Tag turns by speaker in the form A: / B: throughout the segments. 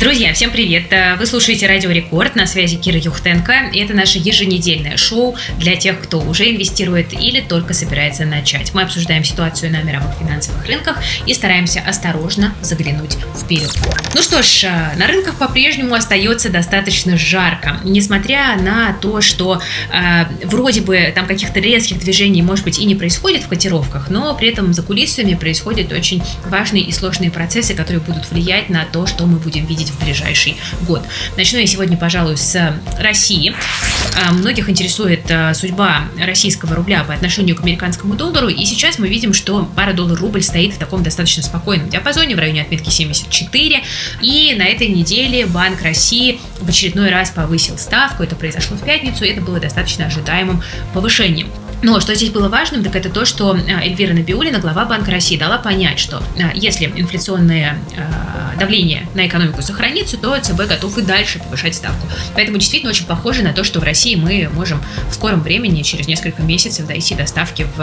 A: Друзья, всем привет! Э, вы слушаете Радио Рекорд, на связи Кира Юхтенко. Это наше еженедельное шоу для тех, кто уже инвестирует или только собирается начать. Мы обсуждаем ситуацию на мировых финансовых рынках и стараемся осторожно заглянуть вперед. Ну что ж, э, на рынках по-прежнему остается достаточно жарко. Несмотря на то, что э, вроде бы там каких-то резких движений, может быть, и не происходит в котировках, но при этом за кулисами происходят очень важные и сложные процессы, которые будут влиять на то, что мы будем видеть в ближайший год. Начну я сегодня, пожалуй, с России. А, многих интересует а, судьба российского рубля по отношению к американскому доллару, и сейчас мы видим, что пара доллар-рубль стоит в таком достаточно спокойном диапазоне в районе отметки 74, и на этой неделе Банк России в очередной раз повысил ставку, это произошло в пятницу, и это было достаточно ожидаемым повышением. Но что здесь было важным, так это то, что а, Эльвира Набиулина, глава Банка России, дала понять, что если инфляционное давление на экономику сохранится, то ЦБ готов и дальше повышать ставку. Поэтому действительно очень похоже на то, что в России мы можем в скором времени, через несколько месяцев, дойти до ставки в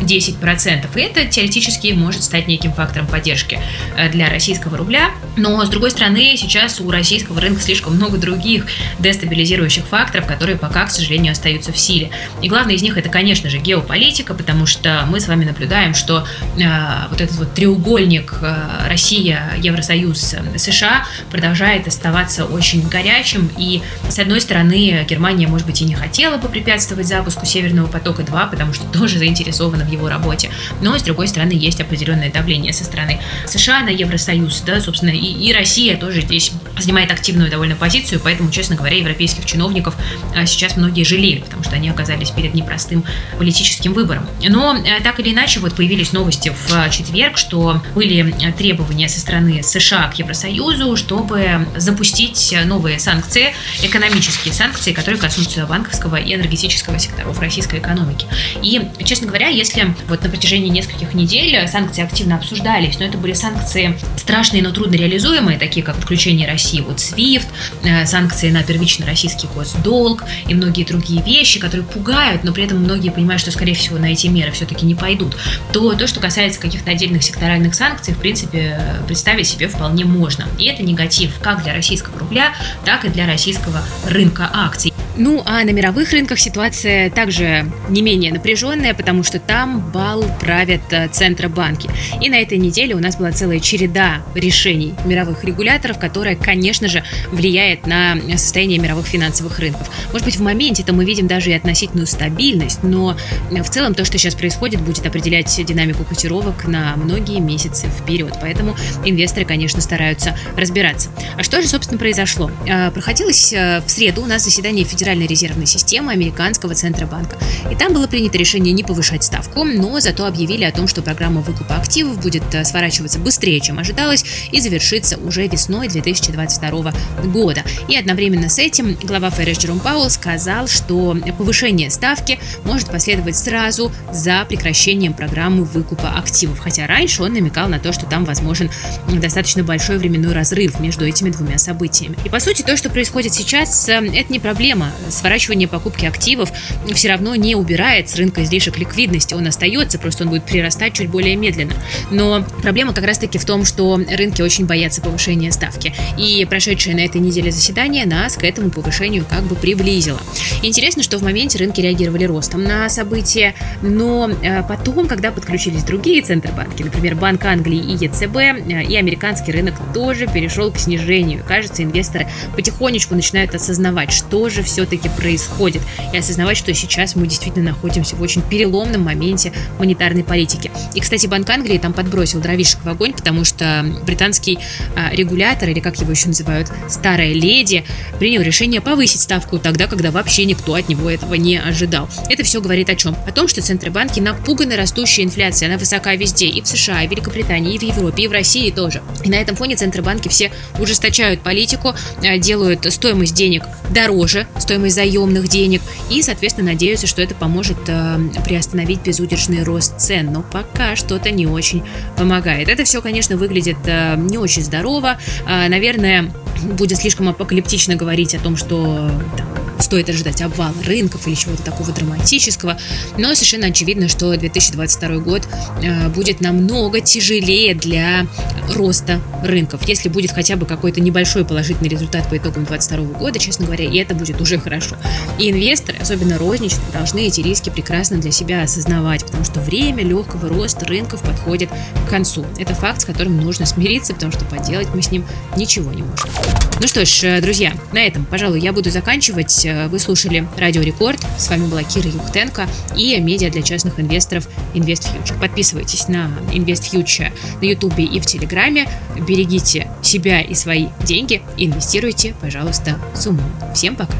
A: 10%. И это теоретически может стать неким фактором поддержки э, для российского рубля. Но, с другой стороны, сейчас у российского рынка слишком много других дестабилизирующих факторов, которые пока, к сожалению, остаются в силе. И главный из них это, конечно же, геополитика, потому что мы с вами наблюдаем, что э, вот этот вот треугольник э, Россия, Евросоюз, Союз США продолжает оставаться очень горячим. И, с одной стороны, Германия, может быть, и не хотела бы препятствовать запуску Северного потока-2, потому что тоже заинтересована в его работе. Но, с другой стороны, есть определенное давление со стороны США на Евросоюз, да, собственно, и, и Россия тоже здесь занимает активную довольно позицию, поэтому, честно говоря, европейских чиновников а, сейчас многие жалеют, потому что они оказались перед непростым политическим выбором. Но э, так или иначе, вот появились новости в четверг, что были требования со стороны США к Евросоюзу, чтобы запустить новые санкции, экономические санкции, которые коснутся банковского и энергетического секторов российской экономики. И, честно говоря, если вот на протяжении нескольких недель санкции активно обсуждались, но это были санкции страшные, но трудно реализуемые, такие как включение России вот SWIFT, э, санкции на первичный российский госдолг и многие другие вещи, которые пугают, но при этом многие понимают, что, скорее всего, на эти меры все-таки не пойдут, то то, что касается каких-то отдельных секторальных санкций, в принципе, представить себе вполне можно. И это негатив как для российского рубля, так и для российского рынка акций. Ну, а на мировых рынках ситуация также не менее напряженная, потому что там бал правят э, Центробанки. И на этой неделе у нас была целая череда решений мировых регуляторов, которая, конечно же, влияет на состояние мировых финансовых рынков. Может быть, в моменте-то мы видим даже и относительную стабильность, но в целом то, что сейчас происходит, будет определять динамику котировок на многие месяцы вперед. Поэтому инвесторы, конечно, стараются разбираться. А что же, собственно, произошло? Э, проходилось э, в среду у нас заседание Федерального Федеральной резервной системы американского Центробанка. И там было принято решение не повышать ставку, но зато объявили о том, что программа выкупа активов будет э, сворачиваться быстрее, чем ожидалось, и завершится уже весной 2022 года. И одновременно с этим глава ФРС Джером Пауэлл сказал, что повышение ставки может последовать сразу за прекращением программы выкупа активов. Хотя раньше он намекал на то, что там возможен достаточно большой временной разрыв между этими двумя событиями. И по сути то, что происходит сейчас, э, это не проблема сворачивание покупки активов все равно не убирает с рынка излишек ликвидности. Он остается, просто он будет прирастать чуть более медленно. Но проблема как раз-таки в том, что рынки очень боятся повышения ставки. И прошедшее на этой неделе заседание нас к этому повышению как бы приблизило. Интересно, что в моменте рынки реагировали ростом на события, но э, потом, когда подключились другие центробанки, например, Банк Англии и ЕЦБ, э, и американский рынок тоже перешел к снижению. Кажется, инвесторы потихонечку начинают осознавать, что же все все-таки происходит, и осознавать, что сейчас мы действительно находимся в очень переломном моменте монетарной политики. И, кстати, Банк Англии там подбросил дровишек в огонь, потому что британский а, регулятор, или как его еще называют, старая леди, принял решение повысить ставку тогда, когда вообще никто от него этого не ожидал. Это все говорит о чем? О том, что центробанки напуганы растущей инфляцией, она высока везде, и в США, и в Великобритании, и в Европе, и в России тоже. И на этом фоне центробанки все ужесточают политику, а, делают стоимость денег дороже, стоимость заемных денег и, соответственно, надеются, что это поможет э, приостановить безудержный рост цен. Но пока что-то не очень помогает. Это все, конечно, выглядит э, не очень здорово. Э, наверное, будет слишком апокалиптично говорить о том, что там, стоит ожидать обвала рынков или чего-то такого драматического, но совершенно очевидно, что 2022 год э, будет намного тяжелее для роста рынков. Если будет хотя бы какой-то небольшой положительный результат по итогам 2022 года, честно говоря, и это будет уже хорошо. И инвесторы, особенно розничные, должны эти риски прекрасно для себя осознавать, потому что время легкого роста рынков подходит к концу. Это факт, с которым нужно смириться, потому что поделать мы с ним ничего не можем. Ну что ж, э, друзья, на этом, пожалуй, я буду заканчивать. Э, вы слушали Радио Рекорд. С вами была Кира Юхтенко и медиа для частных инвесторов InvestFuture. Подписывайтесь на InvestFuture на Ютубе и в Телеграме. Берегите себя и свои деньги. Инвестируйте, пожалуйста, с умом. Всем пока.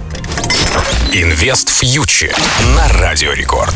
B: Инвест Фьючер на Радио Рекорд.